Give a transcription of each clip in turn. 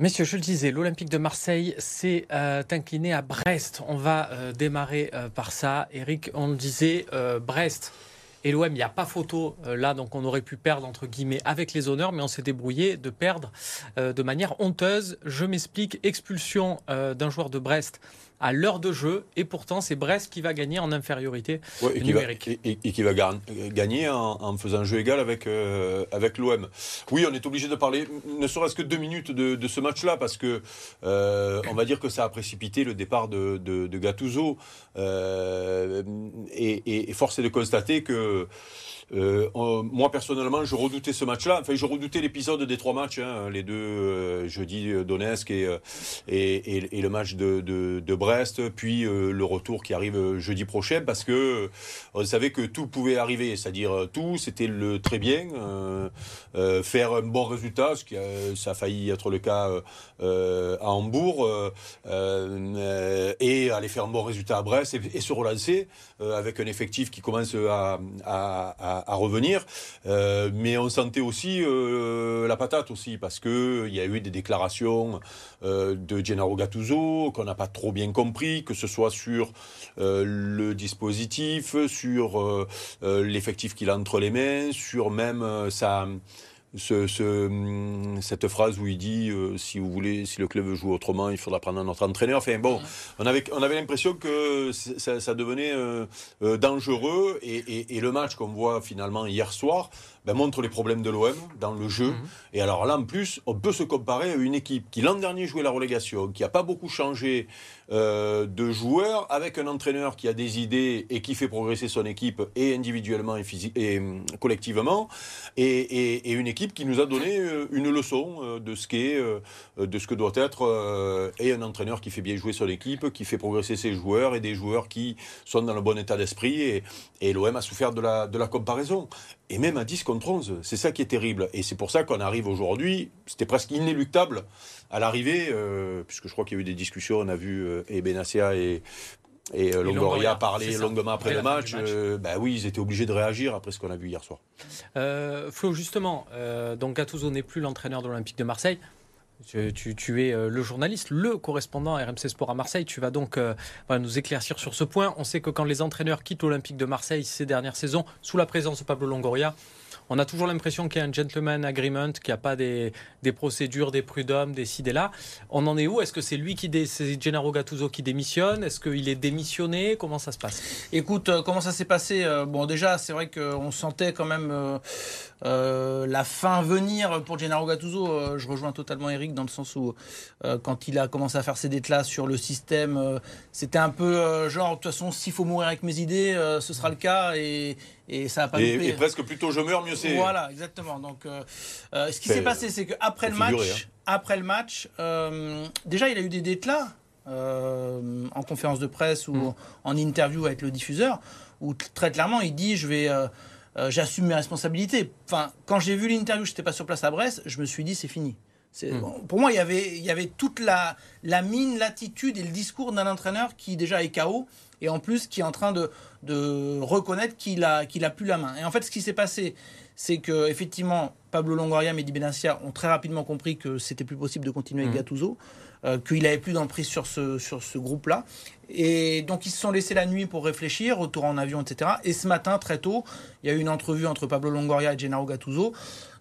Messieurs, je le disais, l'Olympique de Marseille s'est euh, incliné à Brest. On va euh, démarrer euh, par ça. Eric, on le disait, Brest et l'OM, il n'y a pas photo là, donc on aurait pu perdre entre guillemets avec les honneurs, mais on s'est débrouillé de perdre de manière honteuse. Je m'explique, expulsion d'un joueur de Brest à l'heure de jeu. Et pourtant, c'est Brest qui va gagner en infériorité et numérique. Qui va, et, qui va gagner en, faisant un jeu égal avec, euh, avec l'OM. Oui, on est obligé de parler, ne serait-ce que deux minutes de, ce match-là, parce que euh, on va dire que ça a précipité le départ de, de, Gattuso. Euh, et, et, force est de constater que euh, moi personnellement, je redoutais ce match-là. Enfin, je redoutais l'épisode des trois matchs, hein, les deux euh, jeudi euh, Donetsk et, et, et, le match de, de, Brest, puis le retour qui arrive jeudi prochain, parce que on savait que tout pouvait arriver, c'est-à-dire tout, c'était le très bien, faire un bon résultat, ce qui ça a failli être le cas à Hambourg, et aller faire un bon résultat à Brest et, se relancer avec un effectif qui commence à, revenir. Euh, mais on sentait aussi euh, la patate aussi, parce qu'il y a eu des déclarations euh, de Gennaro Gattuso qu'on n'a pas trop bien compris, que ce soit sur le dispositif, sur l'effectif qu'il a entre les mains, sur même sa ce, hum, cette phrase où il dit euh, si vous voulez, si le club veut jouer autrement, il faudra prendre un autre entraîneur. Enfin bon, on avait, on avait l'impression que ça, ça devenait euh, euh, dangereux et, et, et, le match qu'on voit finalement hier soir ben, montre les problèmes de l'OM dans le jeu. Mhm. Et alors là, en plus, on peut se comparer à une équipe qui l'an dernier jouait la relégation, qui n'a pas beaucoup changé euh, de joueurs, avec un entraîneur qui a des idées et qui fait progresser son équipe et individuellement et, et hum, collectivement, et, et, et, une équipe qui nous a donné euh, une leçon euh, de ce qu'est, de ce que doit être et un entraîneur qui fait bien jouer son équipe, qui fait progresser ses joueurs et des joueurs qui sont dans le bon état d'esprit. Et, et l'OM a souffert de la, de la comparaison et même à 10 contre 11. C'est ça qui est terrible. Et c'est pour ça qu'on arrive aujourd'hui, c'était presque inéluctable à l'arrivée, euh, puisque je crois qu'il y a eu des discussions, on a vu euh, et Benassia et, et, euh, Longoria, parler longuement après, le match. bah oui, ils étaient obligés de réagir après ce qu'on a vu hier soir. Flo, justement, donc Gattuso n'est plus l'entraîneur de l'Olympique de Marseille. Tu, es euh, le journaliste, le correspondant RMC Sport à Marseille. Tu vas donc euh, nous éclaircir sur ce point. On sait que quand les entraîneurs quittent l'Olympique de Marseille ces dernières saisons, sous la présence de Pablo Longoria, on a toujours l'impression qu'il y a un gentleman agreement, qu'il n'y a pas des, procédures, des prud'hommes, des ci, des là. On en est où? Est-ce que c'est lui qui, c'est Gennaro Gattuso qui démissionne? Est-ce qu'il est démissionné? Comment ça se passe? Écoute, euh, comment ça s'est passé Bon, déjà, c'est vrai qu'on sentait quand même euh, la fin venir pour Gennaro Gattuso. je rejoins totalement Eric dans le sens où, quand il a commencé à faire ses déclats sur le système, c'était un peu genre, de toute façon, s'il faut mourir avec mes idées, ce sera le cas. Et, et ça a pas et, et, presque plutôt je meurs mieux c'est voilà exactement donc euh, euh, ce qui s'est passé c'est qu'après le, match, hein. après le match euh, déjà il a eu des déclats en conférence de presse ou mm. en interview avec le diffuseur où très clairement il dit je vais j'assume mes responsabilités enfin quand j'ai vu l'interview j'étais pas sur place à Brest je me suis dit c'est fini Mm. pour moi, il y avait, il y avait toute la, la mine, l'attitude et le discours d'un entraîneur qui déjà est KO et en plus qui est en train de, de reconnaître qu'il a, qu'il a plus la main. Et en fait, ce qui s'est passé, c'est que effectivement, Pablo Longoria et Mehdi Benassia ont très rapidement compris que c'était plus possible de continuer avec mm. Gattuso, euh, qu'il avait plus d'emprise sur ce, sur ce groupe-là. Et donc, ils se sont laissés la nuit pour réfléchir, retour en avion, etc. Et ce matin, très tôt, il y a eu une entrevue entre Pablo Longoria et Gennaro Gattuso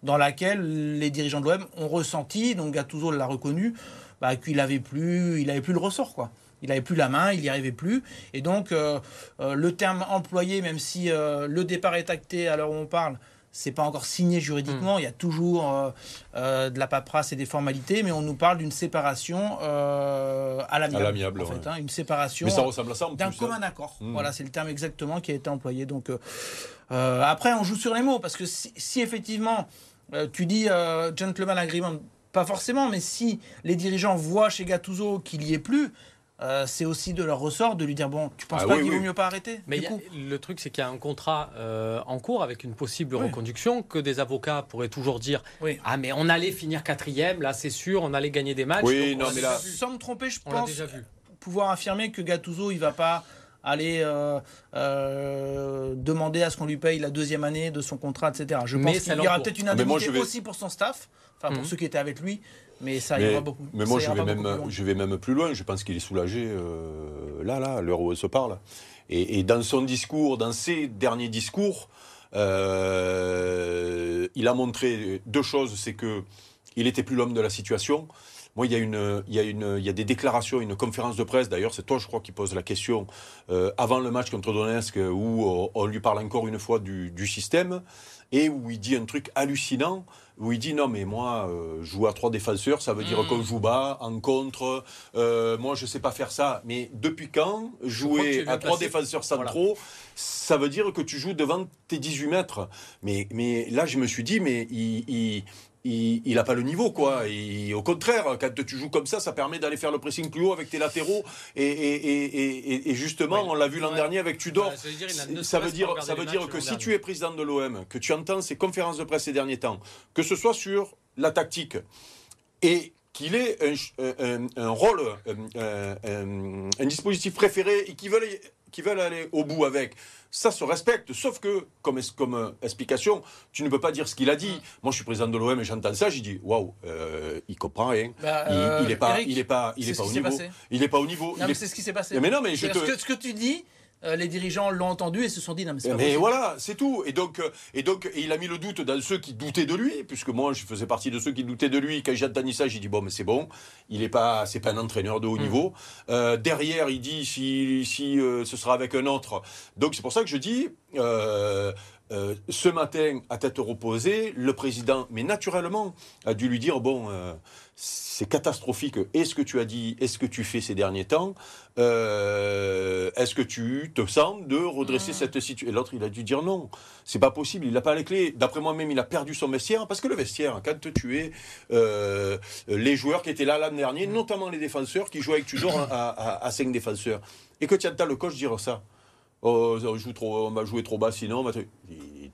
dans laquelle les dirigeants de l'OM ont ressenti, donc Gattuso l'a reconnu, bah, qu'il avait plus, il avait plus le ressort, quoi. Il n'avait plus la main, il n'y arrivait plus. Et donc, euh, euh, le terme employé, même si le départ est acté à l'heure où on parle, c'est pas encore signé juridiquement. Hmm. Il y a toujours de la paperasse et des formalités, mais on nous parle d'une séparation à l'amiable. En fait, hein, une séparation. D'un commun accord. Hmm. Voilà, c'est le terme exactement qui a été employé. Donc, après, on joue sur les mots parce que si effectivement euh, tu dis euh, gentleman agreement, pas forcément, mais si les dirigeants voient chez Gattuso qu'il y est plus, euh, c'est aussi de leur ressort de lui dire bon, tu penses ah pas qu'il vaut mieux pas arrêter Mais le truc, c'est qu'il y a un contrat en cours avec une possible reconduction que des avocats pourraient toujours dire ah mais on allait finir quatrième, là c'est sûr, on allait gagner des matchs. Oui, non, mais là... sans me tromper, je pense pouvoir affirmer que Gattuso il va pas aller demander à ce qu'on lui paye la deuxième année de son contrat, etc. Je pense qu'il y aura peut-être une indemnité aussi pour son staff, enfin pour mhm. ceux qui étaient avec lui. Mais ça ira beaucoup. Mais moi, je vais, même, je vais même plus loin. Je pense qu'il est soulagé là, là, à l'heure où on se parle. Et, et, dans son discours, dans ses derniers discours, euh, il a montré deux choses. C'est que il était plus l'homme de la situation. Moi, il y, a une, il, y a une, il y a des déclarations, une conférence de presse, d'ailleurs, c'est toi, je crois, qui pose la question euh, avant le match contre Donetsk, où on lui parle encore une fois du, du système, et où il dit un truc hallucinant où il dit non mais moi euh, jouer à trois défenseurs ça veut dire mm. qu'on joue bas en contre euh, moi je sais pas faire ça. Mais depuis quand jouer à trois défenseurs centraux ça veut dire que tu joues devant tes 18 mètres? Mais mais là je me suis dit mais il il n'a pas le niveau, quoi. Et, au contraire, quand tu joues comme ça, ça permet d'aller faire le pressing plus haut avec tes latéraux. Et, justement, on l'a vu l'an dernier avec Tudor. ça veut dire, ça veut dire que si tu es président de l'OM, que tu entends ces conférences de presse ces derniers temps, que ce soit sur la tactique et qu'il ait un, rôle, un, dispositif préféré et qu'il veulent qui veulent aller au bout avec, ça se respecte. Sauf que, comme, comme euh, explication, tu ne peux pas dire ce qu'il a dit. Moi, je suis président de l'OM et j'entends ça, j'ai dit, waouh, euh, il comprend rien. Bah, il n'est pas, il est pas, il est pas au niveau. Il n'est pas au niveau. Non, mais c'est ce qui s'est passé. Mais non, mais je te... ce que tu dis, euh, les dirigeants l'ont entendu et se sont dit non mais c'est Mais voilà, c'est tout. Et donc, euh, et donc, il a mis le doute dans ceux qui doutaient de lui, puisque moi je faisais partie de ceux qui doutaient de lui. Quand j'ai entendu ça, j'ai dit bon, mais c'est bon, il n'est pas, c'est pas un entraîneur de haut mm. niveau. Euh, derrière, il dit si, si ce sera avec un autre. Donc c'est pour ça que je dis. Ce matin, à tête reposée, le président, mais naturellement, a dû lui dire bon, c'est catastrophique. Est-ce que tu as dit, est-ce que tu fais ces derniers temps euh, Est-ce que tu te sens de redresser mm. cette situation Et l'autre, il a dû dire non. C'est pas possible. Il n'a pas les clés. D'après moi-même, il a perdu son vestiaire parce que le vestiaire, quand tu es euh, les joueurs qui étaient là l'an dernier, mm. notamment les défenseurs qui jouaient avec Tudor à, à, 5 défenseurs, et que tu entends le coach dire ça? Oh, on, joue trop, on va jouer trop bas sinon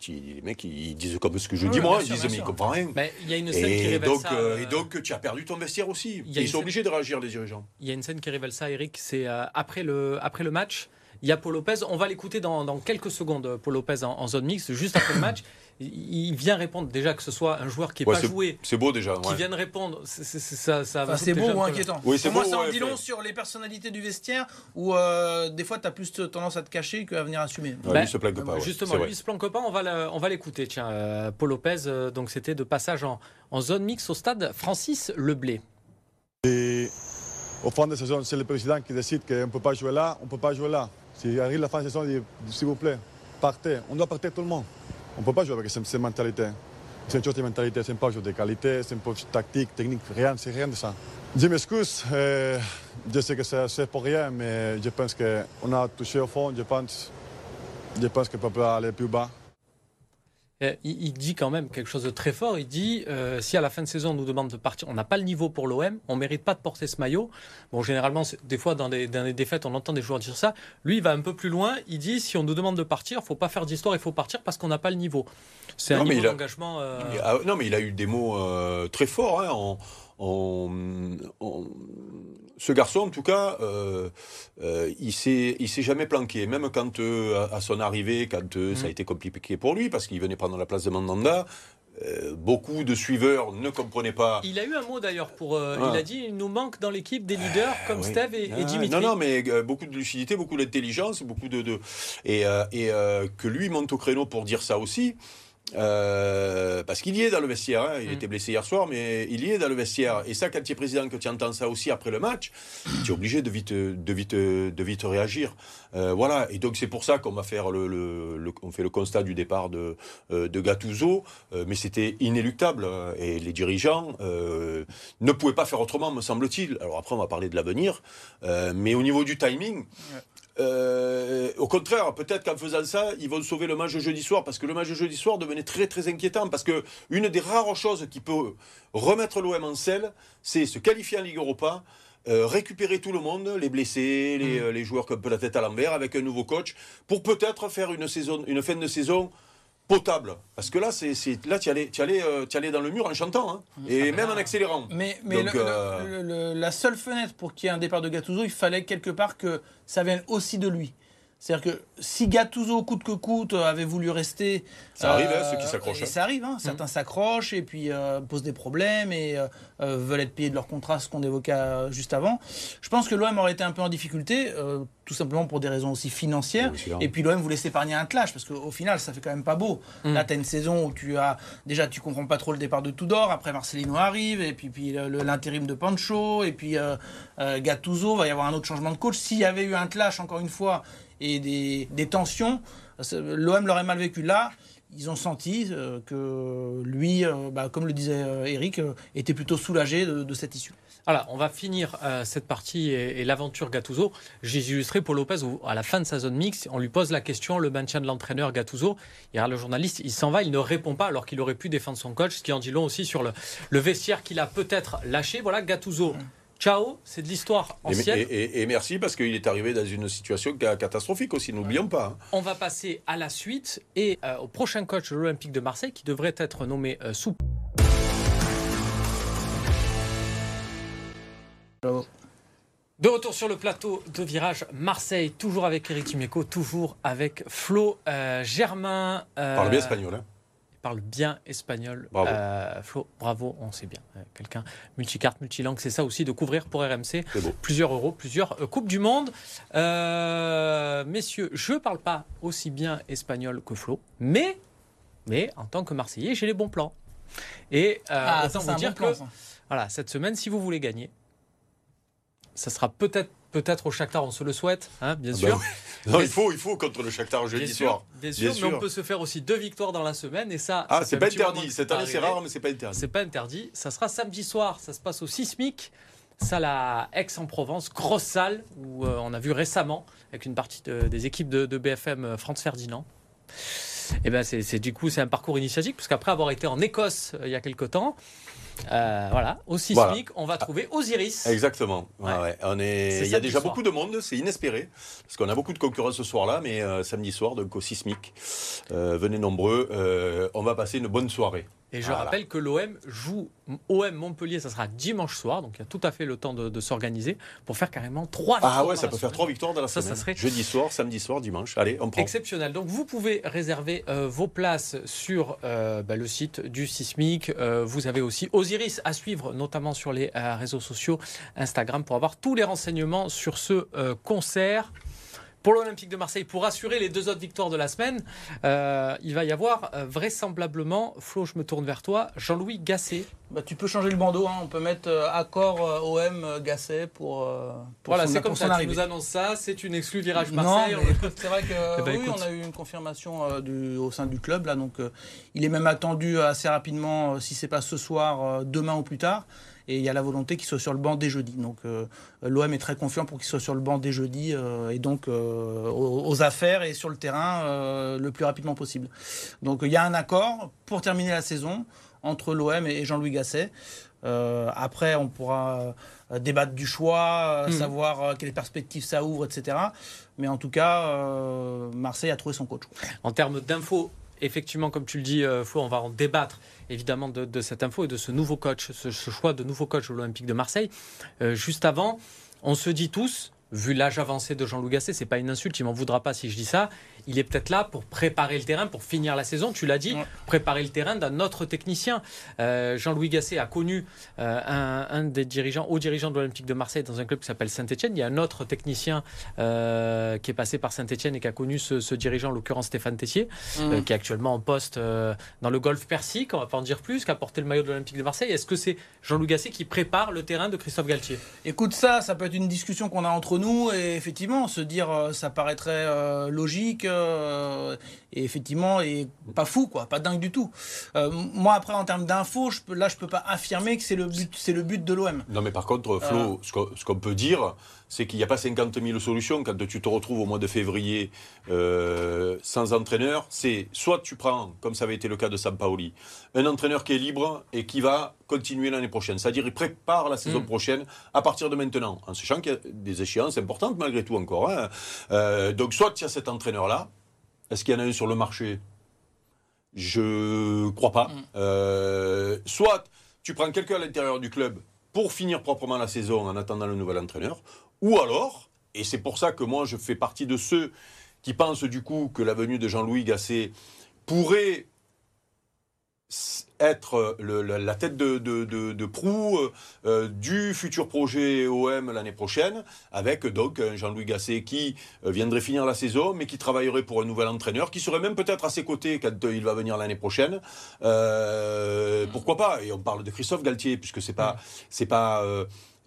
les mecs, ils disent comme ce que je dis moi, ils disent mais ils comprennent rien. Mais il y a une scène et qui révèle donc, ça. Euh, et euh, donc, tu as perdu ton vestiaire aussi. Ils sont obligés de réagir, les dirigeants. Il y a une scène qui révèle ça, Eric, c'est euh, après, le, après le match. Il y a Paul Lopez, on va l'écouter dans, dans, quelques secondes, Paul Lopez en, zone mixte, juste après le match. Il vient répondre déjà que ce soit un joueur qui n'est pas joué. C'est beau déjà. Qui vienne répondre. C'est ça, ça C'est beau ou inquiétant oui, Moi, ça en dit long sur les personnalités du vestiaire où euh, des fois tu as plus tendance à te cacher qu'à venir assumer. Ouais, ben, lui se planque pas. Justement, lui se planque pas. On va l'écouter. Tiens, euh, Paul Lopez, euh, donc c'était de passage en, en, zone mixte au stade Francis Leblé. Et au fond de la saison, c'est le président qui décide qu'on ne peut pas jouer là, on ne peut pas jouer là. Si arrive la fin de saison, il dit s'il vous plaît, partez. On doit partir tout le monde. On ne peut pas jouer avec cette, mentalité. C'est une chose de mentalité, c'est pas un de qualité, c'est pas tactique, technique, rien, c'est rien de ça. Je m'excuse, euh, je sais que c'est pour rien, mais je pense qu'on a touché au fond, je pense, je pense qu'on peut aller plus bas. Euh, il, dit quand même quelque chose de très fort. Il dit euh, si à la fin de saison on nous demande de partir, on n'a pas le niveau pour l'OM, on mérite pas de porter ce maillot. Bon, généralement, des fois dans des, dans des, défaites, on entend des joueurs dire ça. Lui, il va un peu plus loin. Il dit si on nous demande de partir, faut pas faire d'histoire, il faut partir parce qu'on n'a pas le niveau. C'est un niveau d'engagement. Euh, non, mais il a eu des mots très forts hein, ce garçon, en tout cas, euh, euh, il s'est, il s'est jamais planqué, même quand euh, à son arrivée, quand ça a mm. été compliqué pour lui, parce qu'il venait prendre la place de Mandanda. beaucoup de suiveurs ne comprenaient pas. Il a eu un mot d'ailleurs pour. Il a dit il nous manque dans l'équipe des leaders comme Steve et, ah, Dimitri. Non, non, mais beaucoup de lucidité, beaucoup d'intelligence, beaucoup de. de et, et que lui monte au créneau pour dire ça aussi. Euh, parce qu'il y est dans le vestiaire, hein. il mm. était blessé hier soir, mais il y est dans le vestiaire. Et ça, quand tu es président, que tu entends ça aussi après le match, tu es obligé de vite, de vite, de vite réagir. Euh, voilà. Et donc c'est pour ça qu'on va faire le, le, on fait le constat du départ de, euh, de Gattuso, euh, mais c'était inéluctable. Et les dirigeants ne pouvaient pas faire autrement, me semble-t-il. Alors après, on va parler de l'avenir, mais au niveau du timing. Euh, au contraire, peut-être qu'en faisant ça, ils vont sauver le match de jeudi soir, parce que le match de jeudi soir devenait très très inquiétant, parce que une des rares choses qui peut remettre l'OM en selle, c'est se qualifier en Ligue Europa, euh, récupérer tout le monde, les blessés, les, mm. euh, les joueurs qui ont un peu la tête à l'envers, avec un nouveau coach, pour peut-être faire une, saison, une fin de saison potable. Parce que là, c'est, là tu allais, allais, euh, allais dans le mur en chantant, hein. ah, et même en accélérant. Mais, mais euh, la seule fenêtre pour qu'il y ait un départ de Gattuso, il fallait quelque part que ça vienne aussi de lui. C'est-à-dire que si Gattuso, coûte que coûte, avait voulu rester. Ça arrive, hein, ceux qui s'accrochent. Ça arrive, hein, certains mmh. s'accrochent et puis euh, posent des problèmes et euh, euh, veulent être payés de leur contrat, ce qu'on évoquait juste avant. Je pense que l'OM aurait été un peu en difficulté, tout simplement pour des raisons aussi financières. et puis l'OM voulait s'épargner un clash, parce qu'au final, ça fait quand même pas beau. Mmh. Là, tu as une saison où tu as. Déjà, tu comprends pas trop le départ de Tudor, après Marcelino arrive, et puis, puis l'intérim de Pancho, et puis Gattuso, va y avoir un autre changement de coach. S'il y avait eu un clash, encore une fois, et des, tensions. L'OM l'aurait mal vécu. Là, ils ont senti euh, que lui, euh, bah, comme le disait euh, Eric, était plutôt soulagé de, cette issue. Voilà, on va finir cette partie et, l'aventure Gattuso. J'ai illustré pour Lopez où, à la fin de sa zone mixte, on lui pose la question le maintien de l'entraîneur Gattuso. a le journaliste, il s'en va, il ne répond pas alors qu'il aurait pu défendre son coach, ce qui en dit long aussi sur le, vestiaire qu'il a peut-être lâché. Voilà, Gattuso. Ciao, c'est de l'histoire ancienne. Et, merci parce qu'il est arrivé dans une situation catastrophique aussi, n'oublions pas. Hein. On va passer à la suite et euh, au prochain coach de l'Olympique de Marseille qui devrait être nommé euh, sous. De retour sur le plateau de Virage Marseille, toujours avec Eric Timeco, toujours avec Flo euh, Germain. Parle bien espagnol, hein parle bien espagnol. Bravo. Euh, Flo, bravo, on sait bien. Euh, quelqu'un multicarte, multilangue, c'est ça aussi de couvrir pour RMC plusieurs euros, plusieurs euh, Coupes du Monde. messieurs, je ne parle pas aussi bien espagnol que Flo, mais, mais en tant que Marseillais, j'ai les bons plans. Et ah, autant vous dire que voilà, cette semaine, si vous voulez gagner, ça sera peut-être peut-être au Shakhtar, on se le souhaite, hein, bien ah bah sûr. Non, il faut, il faut contre le Shakhtar jeudi soir. Bien sûr, mais on peut se faire aussi deux victoires dans la semaine et ça. Ah, c'est pas interdit. Cette année, c'est rare, mais c'est pas interdit. C'est pas interdit. Ça sera samedi soir. Ça se passe au Sismic. Salle à Aix-en-Provence, grosse salle où euh, on a vu récemment avec une partie des équipes de, BFM euh, France Ferdinand. Et eh ben c'est du coup c'est un parcours initiatique parce qu'après avoir été en Écosse euh, il y a quelque temps, euh, voilà, au sismique, on va trouver Osiris. Exactement. On est... Il y a déjà beaucoup de monde, c'est inespéré, parce qu'on a beaucoup de concurrents ce soir-là, mais euh, samedi soir, donc au sismique, euh, venez nombreux, on va passer une bonne soirée. Et je rappelle que l'OM joue OM Montpellier, ça sera dimanche soir, donc il y a tout à fait le temps de, s'organiser pour faire carrément trois victoires. Ah ouais, ça peut faire trois victoires dans la ça, semaine. Ça serait jeudi soir, samedi soir, dimanche. Allez, on prend. Exceptionnel. Donc vous pouvez réserver euh, vos places sur euh, bah, le site du Sismic. Euh, vous avez aussi Osiris à suivre, notamment sur les réseaux sociaux, Instagram, pour avoir tous les renseignements sur ce concert. Pour l'Olympique de Marseille, pour assurer les deux autres victoires de la semaine, euh, il va y avoir euh, vraisemblablement, Flo, je me tourne vers toi, Jean-Louis Gasset. Bah, tu peux changer le bandeau, hein. on peut mettre euh, accord OM Gasset pour, pour. voilà, c'est comme ça, tu nous annonces ça, c'est une exclue virage Marseille. c'est vrai que eh ben, oui, on a eu une confirmation du, au sein du club, là, donc il est même attendu assez rapidement, si c'est pas ce soir, demain ou plus tard et il y a la volonté qu'il soit sur le banc dès jeudi. Donc euh, l'OM est très confiant pour qu'il soit sur le banc dès jeudi euh, et donc euh, aux, affaires et sur le terrain le plus rapidement possible. Donc il y a un accord pour terminer la saison entre l'OM et Jean-Louis Gasset. après, on pourra débattre du choix, hmm. savoir quelles perspectives ça ouvre, etc. Mais en tout cas, Marseille a trouvé son coach. En termes d'infos, effectivement, comme tu le dis, Flo, on va en débattre évidemment de, cette info et de ce nouveau coach, ce, choix de nouveau coach de l'Olympique de Marseille. Euh, juste avant, on se dit tous, vu l'âge avancé de Jean-Louis Gasset, c'est pas une insulte, il m'en voudra pas si je dis ça il est peut-être là pour préparer le terrain, pour finir la saison. Tu l'as dit, préparer le terrain d'un autre technicien. Euh, Jean-Louis Gasset a connu euh, un, des dirigeants, hauts dirigeants de l'Olympique de Marseille dans un club qui s'appelle Saint-Etienne. Il y a un autre technicien euh, qui est passé par Saint-Etienne et qui a connu ce, dirigeant, en l'occurrence Stéphane Tessier, mmh. qui est actuellement en poste dans le golfe Persique, on va pas en dire plus, qui a porté le maillot de l'Olympique de Marseille. Est-ce que c'est Jean-Louis Gasset qui prépare le terrain de Christophe Galtier? Écoute, ça, ça peut être une discussion qu'on a entre nous et effectivement, se dire ça paraîtrait logique euh, et effectivement, et pas fou, quoi, pas dingue du tout. Euh, moi, après, en termes d'infos, je peux, là, je peux pas affirmer que c'est le but, c'est le but de l'OM. Non, mais par contre, Flo, euh. ce qu'on peut dire, c'est qu'il n'y a pas 50 000 solutions quand tu te retrouves au mois de février sans entraîneur. C'est soit tu prends, comme ça avait été le cas de Sampaoli, un entraîneur qui est libre et qui va continuer l'année prochaine. C'est-à-dire, il prépare la saison mm. prochaine à partir de maintenant, en sachant qu'il y a des échéances importantes malgré tout encore. Hein. donc, soit tu as cet entraîneur-là, est-ce qu'il y en a un sur le marché? Je crois pas. Mm. Euh, soit tu prends quelqu'un à l'intérieur du club pour finir proprement la saison en attendant le nouvel entraîneur, ou alors, et c'est pour ça que moi je fais partie de ceux qui pense du coup que la venue de Jean-Louis Gasset pourrait être la tête de, de, proue euh, du futur projet OM l'année prochaine, avec donc Jean-Louis Gasset qui euh, viendrait finir la saison, mais qui travaillerait pour un nouvel entraîneur, qui serait même peut-être à ses côtés quand il va venir l'année prochaine. Euh, pourquoi pas? Et on parle de Christophe Galtier, puisque c'est pas, c'est pas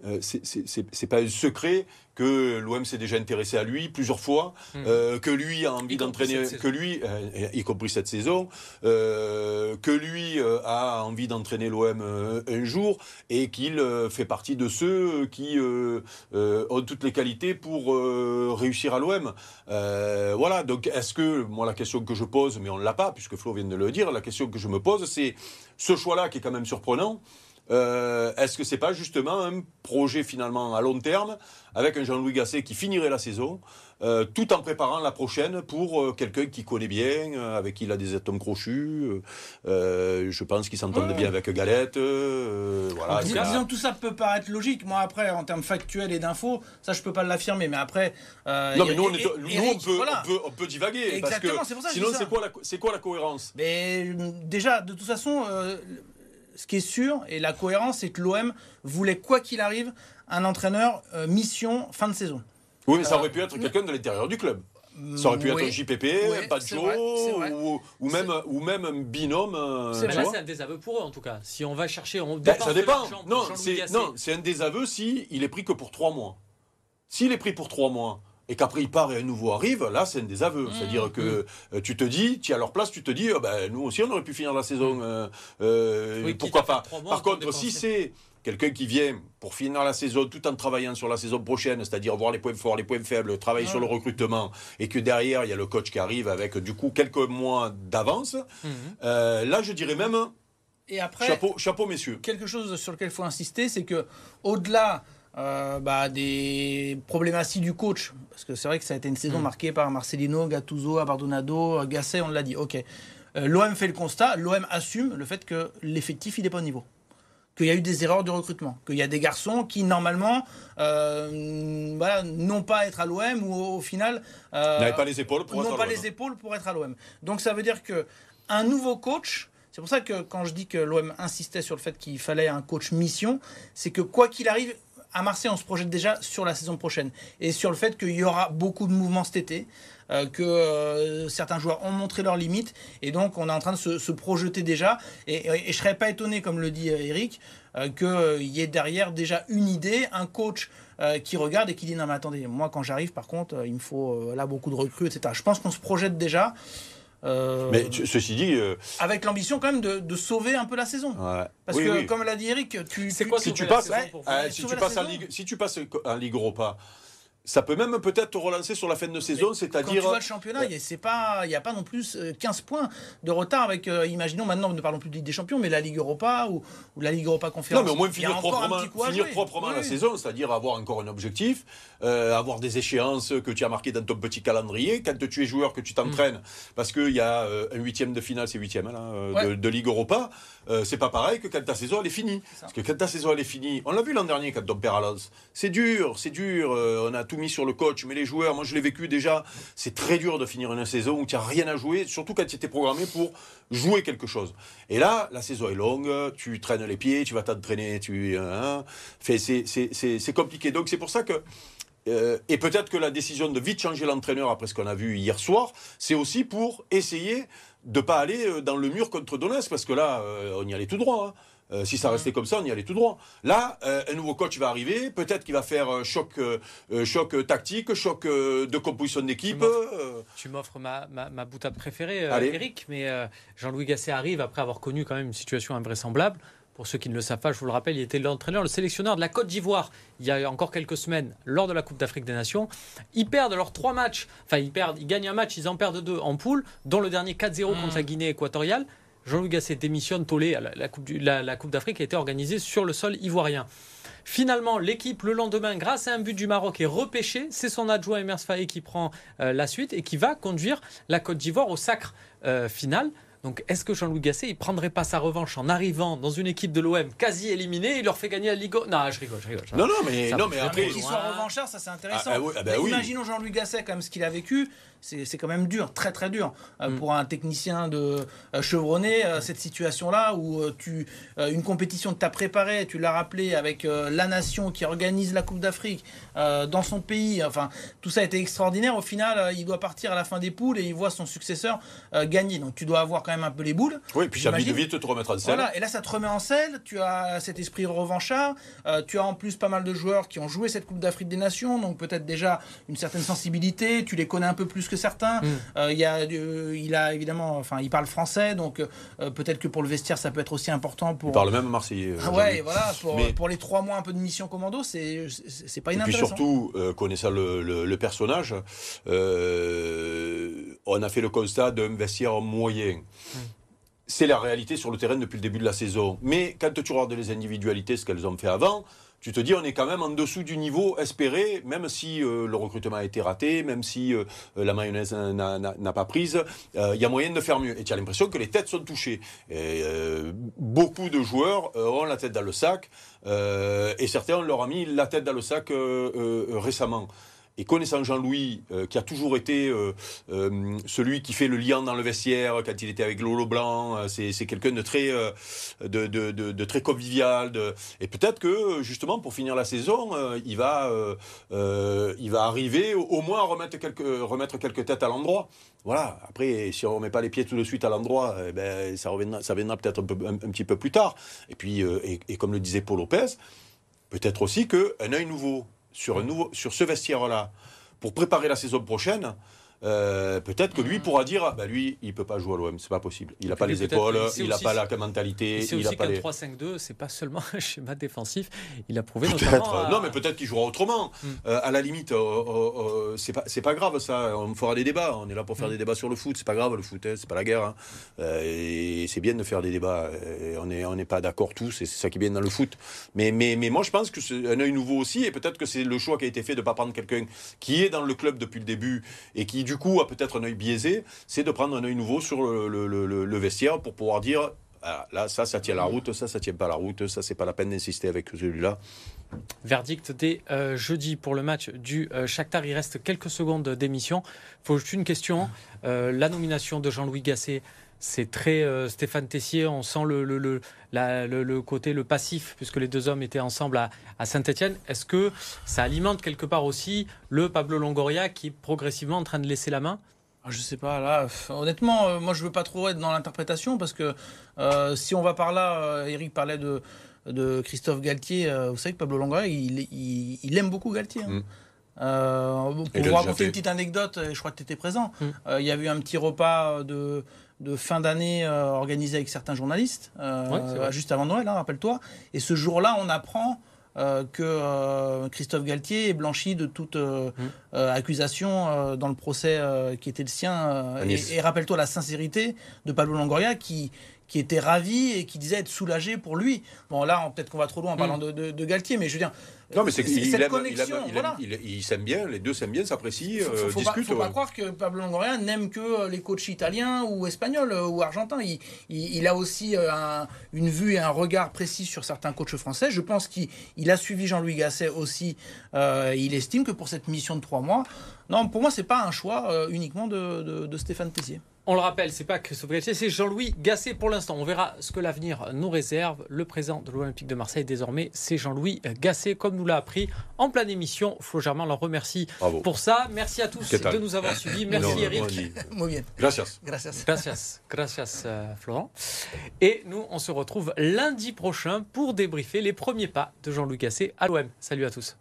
euh, c'est pas un secret que l'OM s'est déjà intéressé à lui plusieurs fois, hmm. euh, que lui a envie d'entraîner, que lui, euh, y compris cette saison, que lui a envie d'entraîner l'OM un jour et qu'il fait partie de ceux qui ont toutes les qualités pour réussir à l'OM. voilà, donc est-ce que, moi la question que je pose, mais on ne l'a pas puisque Flo vient de le dire, la question que je me pose c'est ce choix-là qui est quand même surprenant. Euh, est-ce que c'est pas justement un projet finalement à long terme avec un Jean-Louis Gasset qui finirait la saison euh, tout en préparant la prochaine pour euh, quelqu'un qui connaît bien, avec qui il a des atomes crochus. je pense qu'il s'entendait bien avec Galette. voilà. Disons, tout ça peut paraître logique. Moi, après, en termes factuels et d'infos, ça, je peux pas l'affirmer. Mais après. non, mais nous, on, peut, on, peut, divaguer. Exactement, parce que pour ça sinon, c'est quoi, la, quoi la cohérence? Mais déjà, de toute façon ce qui est sûr, et la cohérence, c'est que l'OM voulait, quoi qu'il arrive, un entraîneur euh, mission fin de saison. Oui, mais ça aurait pu être quelqu'un de l'intérieur du club. Ça aurait pu être un JPP, un Pacho, ou, même, ou même un binôme. Euh, c'est là, c'est un désaveu pour eux, en tout cas. Si on va chercher. On ben, ça dépend. Non, c'est un désaveu si il est pris que pour trois mois. S'il est pris pour trois mois, et qu'après il part et un nouveau arrive, là c'est un désaveu. Mmh. C'est-à-dire que mmh. euh, tu te dis, tu es à leur place, tu te dis, oh, ben, nous aussi on aurait pu finir la saison, euh, euh, pourquoi pas. Par contre, si c'est quelqu'un qui vient pour finir la saison tout en travaillant sur la saison prochaine, c'est-à-dire voir les points forts, les points faibles, travailler sur le recrutement, et que derrière il y a le coach qui arrive avec du coup quelques mois d'avance, là je dirais même et après, chapeau, chapeau messieurs. Quelque chose sur lequel il faut insister, c'est que au-delà euh, bah, des problématiques du coach. Parce que c'est vrai que ça a été une saison mm. marquée par Marcelino, Gattuso, Abardonado, Gasset, on l'a dit. Ok. Euh, L'OM fait le constat, l'OM assume le fait que l'effectif il n'est pas au niveau. Qu'il y a eu des erreurs de recrutement, qu'il y a des garçons qui normalement euh, n'ont pas à être à l'OM ou au, final n'ont pas les épaules pour être à pas les épaules pour être à l'OM. Donc ça veut dire que un nouveau coach, c'est pour ça que quand je dis que l'OM insistait sur le fait qu'il fallait un coach mission, c'est que quoi qu'il arrive, à Marseille, on se projette déjà sur la saison prochaine et sur le fait qu'il y aura beaucoup de mouvements cet été, euh, que euh, certains joueurs ont montré leurs limites et donc on est en train de se, projeter déjà. Et, je ne serais pas étonné, comme le dit Eric, euh, qu'il y ait derrière déjà une idée, un coach qui regarde et qui dit non mais attendez, moi quand j'arrive par contre, il me faut là beaucoup de recrues, etc. Je pense qu'on se projette déjà. Euh, mais ceci dit. Euh, avec l'ambition quand même de, sauver un peu la saison. Parce que, comme l'a dit Eric, tu. C'est quoi si tu, passes, si, tu passes en Ligue, si tu passes en Ligue Europa, ça peut même peut-être te relancer sur la fin de saison, c'est-à-dire. Quand tu vois le championnat, il n'y a pas non plus 15 euh, points de retard avec, euh, imaginons maintenant, ne parlons plus de Ligue des Champions, mais la Ligue Europa ou, la Ligue Europa Conférence. Non, mais au moins finir proprement, finir proprement la saison, c'est-à-dire avoir encore un objectif, euh, avoir des échéances que tu as marquées dans ton petit calendrier. Quand tu es joueur, que tu t'entraînes, mm. parce qu'il y a un huitième de finale, c'est huitième hein, de, de, Ligue Europa, c'est pas pareil que quand ta saison elle est finie. Parce que quand ta saison elle est finie, on l'a vu l'an dernier quand on perd à Lens, c'est dur, c'est dur, on a mis sur le coach, mais les joueurs, moi je l'ai vécu déjà, c'est très dur de finir une saison où tu n'as rien à jouer, surtout quand tu étais programmé pour jouer quelque chose. Et là, la saison est longue, tu traînes les pieds, tu vas t'entraîner, tu... Hein, c'est compliqué. Donc c'est pour ça que... Euh, et peut-être que la décision de vite changer l'entraîneur après ce qu'on a vu hier soir, c'est aussi pour essayer de pas aller euh, dans le mur contre Donetsk, parce que là, euh, on y allait tout droit. Hein. Euh, si ça restait comme ça, on y allait tout droin. Là, euh, un nouveau coach va arriver, peut-être qu'il va faire euh, choc, choc tactique, choc de composition d'équipe. Tu m'offres ma, ma, boutade préférée, Eric, mais Jean-Louis Gasset arrive après avoir connu quand même une situation invraisemblable. Pour ceux qui ne le savent pas, je vous le rappelle, il était l'entraîneur, le sélectionneur de la Côte d'Ivoire il y a encore quelques semaines lors de la Coupe d'Afrique des Nations. Ils perdent leurs trois matchs, enfin ils, perdent, ils gagnent un match, ils en perdent deux en poule, dont le dernier 4-0 contre mmh. la Guinée équatoriale. Jean-Louis Gasset démissionne tolé. La, Coupe, d'Afrique a été organisée sur le sol ivoirien. Finalement, l'équipe, le lendemain, grâce à un but du Maroc, est repêchée. C'est son adjoint Emers Faye qui prend euh, la suite et qui va conduire la Côte d'Ivoire au sacre euh, final Donc est-ce que Jean-Louis Gasset, il prendrait pas sa revanche en arrivant dans une équipe de l'OM quasi éliminée, il leur fait gagner la Ligue Non, je rigole, je rigole. Non, non, mais, non, mais après. Qu'il soit revanchard, ça c'est intéressant. Ah, ah, bah imaginons Jean-Louis Gasset comme ce qu'il a vécu c'est quand même dur, très très dur euh, mm. pour un technicien de euh, chevronné euh, cette situation-là où tu une compétition que tu as préparée, tu l'as rappelé avec la nation qui organise la Coupe d'Afrique dans son pays. Enfin, tout ça a été extraordinaire. Au final, il doit partir à la fin des poules et il voit son successeur gagner. Donc tu dois avoir quand même un peu les boules. Oui, puis envie de vite te remettre en selle. Voilà, et là ça te remet en selle. Tu as cet esprit revanchard. tu as en plus pas mal de joueurs qui ont joué cette Coupe d'Afrique des Nations, donc peut-être déjà une certaine sensibilité. Tu les connais un peu plus certains. Mm. Euh, il, y a, euh, il a évidemment, enfin, il parle français, donc euh, peut-être que pour le vestiaire, ça peut être aussi important. Pour... Il parle même marseillais. Ah ouais, voilà, pour, pour, les trois mois un peu de mission commando, c'est c'est pas inintéressant. Et puis surtout, connaissant le, le, personnage, on a fait le constat d'un vestiaire moyen. C'est la réalité sur le terrain depuis le début de la saison. Mais quand tu regardes les individualités, ce qu'elles ont fait avant, tu te dis on est quand même en dessous du niveau espéré, même si euh, le recrutement a été raté, même si euh, la mayonnaise n'a pas prise, il y a moyen de faire mieux. Et tu as l'impression que les têtes sont touchées. Et, euh, beaucoup de joueurs ont la tête dans le sac, et certains on leur a mis la tête dans le sac récemment. Et connaissant Jean-Louis, euh, qui a toujours été euh, euh, celui qui fait le lien dans le vestiaire quand il était avec Lolo Blanc, c'est, quelqu'un de très, de, très convivial. Et peut-être que justement pour finir la saison, il va, il va arriver au, moins à remettre quelques, remettre quelques têtes à l'endroit. Voilà. Après, si on ne remet pas les pieds tout de suite à l'endroit, eh ben, ça reviendra, ça viendra peut-être un, petit peu plus tard. Et puis, et, et comme le disait Paul Lopez, peut-être aussi qu'un œil nouveau sur, un nouveau, sur ce vestiaire-là pour préparer la saison prochaine, euh, peut-être que lui mm. pourra dire, bah lui, il peut pas jouer à l'OM, c'est pas possible. Il n'a pas les épaules, il n'a pas la mentalité. C'est aussi qu'un les... 3-5-2, c'est pas seulement un schéma défensif. Il a prouvé notamment. Non, mais peut-être qu'il jouera autrement. Mm. Euh, à la limite, euh, c'est pas, pas grave ça. On fera des débats. On est là pour faire mm. des débats sur le foot. C'est pas grave le foot, hein, c'est pas la guerre. Hein. et c'est bien de faire des débats. on n'est on est pas d'accord tous, et c'est ça qui est bien dans le foot. Mais, mais, mais moi, je pense que c'est un œil nouveau aussi, et peut-être que c'est le choix qui a été fait de ne pas prendre quelqu'un qui est dans le club depuis le début et qui du coup a peut-être un œil biaisé, c'est de prendre un œil nouveau sur le, vestiaire pour pouvoir dire ah, là, ça, ça tient la route, ça, ça tient pas la route, ça, c'est pas la peine d'insister avec celui-là. Verdict dès euh, jeudi pour le match du euh, Shakhtar. Il reste quelques secondes d'émission. Faut juste une question. Euh, la nomination de Jean-Louis Gasset, c'est très Stéphane Tessier. On sent le, le, le, côté, le passif, puisque les deux hommes étaient ensemble à, à Saint-Etienne. Est-ce que ça alimente quelque part aussi le Pablo Longoria qui est progressivement en train de laisser la main? Ah, je sais pas, là, honnêtement, euh, moi je veux pas trop être dans l'interprétation parce que euh, si on va par là, euh, Eric parlait de, de Christophe Galtier, vous savez que Pablo Longoria, il, il, aime beaucoup Galtier. Hein. Mm. pour vous raconter une petite anecdote, je crois que tu étais présent, mm. il y a eu un petit repas de, de fin d'année organisé avec certains journalistes, juste avant Noël, hein, rappelle-toi, et ce jour-là, on apprend euh, que euh, Christophe Galtier est blanchi de toute euh, mmh. accusation dans le procès qui était le sien. et, rappelle-toi la sincérité de Pablo Longoria qui, qui était ravi et qui disait être soulagé pour lui. Bon, là, peut-être qu'on va trop loin en parlant mmh. de, Galtier, mais je veux dire. Non, mais c'est qu'il il s'aime bien, les deux s'aiment bien, s'apprécient, discutent. Il ne faut pas croire que Pablo Longoria n'aime que les coachs italiens ou espagnols ou argentins. Il, a aussi une vue et un regard précis sur certains coachs français. Je pense qu'il a suivi Jean-Louis Gasset aussi. il estime que pour cette mission de trois mois, non, pour moi, c'est pas un choix uniquement de, de Stéphane Tessier. On le rappelle, c'est pas Christophe Galtier, c'est Jean-Louis Gasset pour l'instant. On verra ce que l'avenir nous réserve. Le président de l'Olympique de Marseille, désormais, c'est Jean-Louis Gasset, comme nous l'a appris en pleine émission. Flo Germain l'en remercie pour ça. Merci à tous de nous avoir suivis. Merci Eric. Muy bien. Gracias. Gracias. Gracias. Gracias, euh, Florent. Et nous, on se retrouve lundi prochain pour débriefer les premiers pas de Jean-Louis Gasset à l'OM. Salut à tous.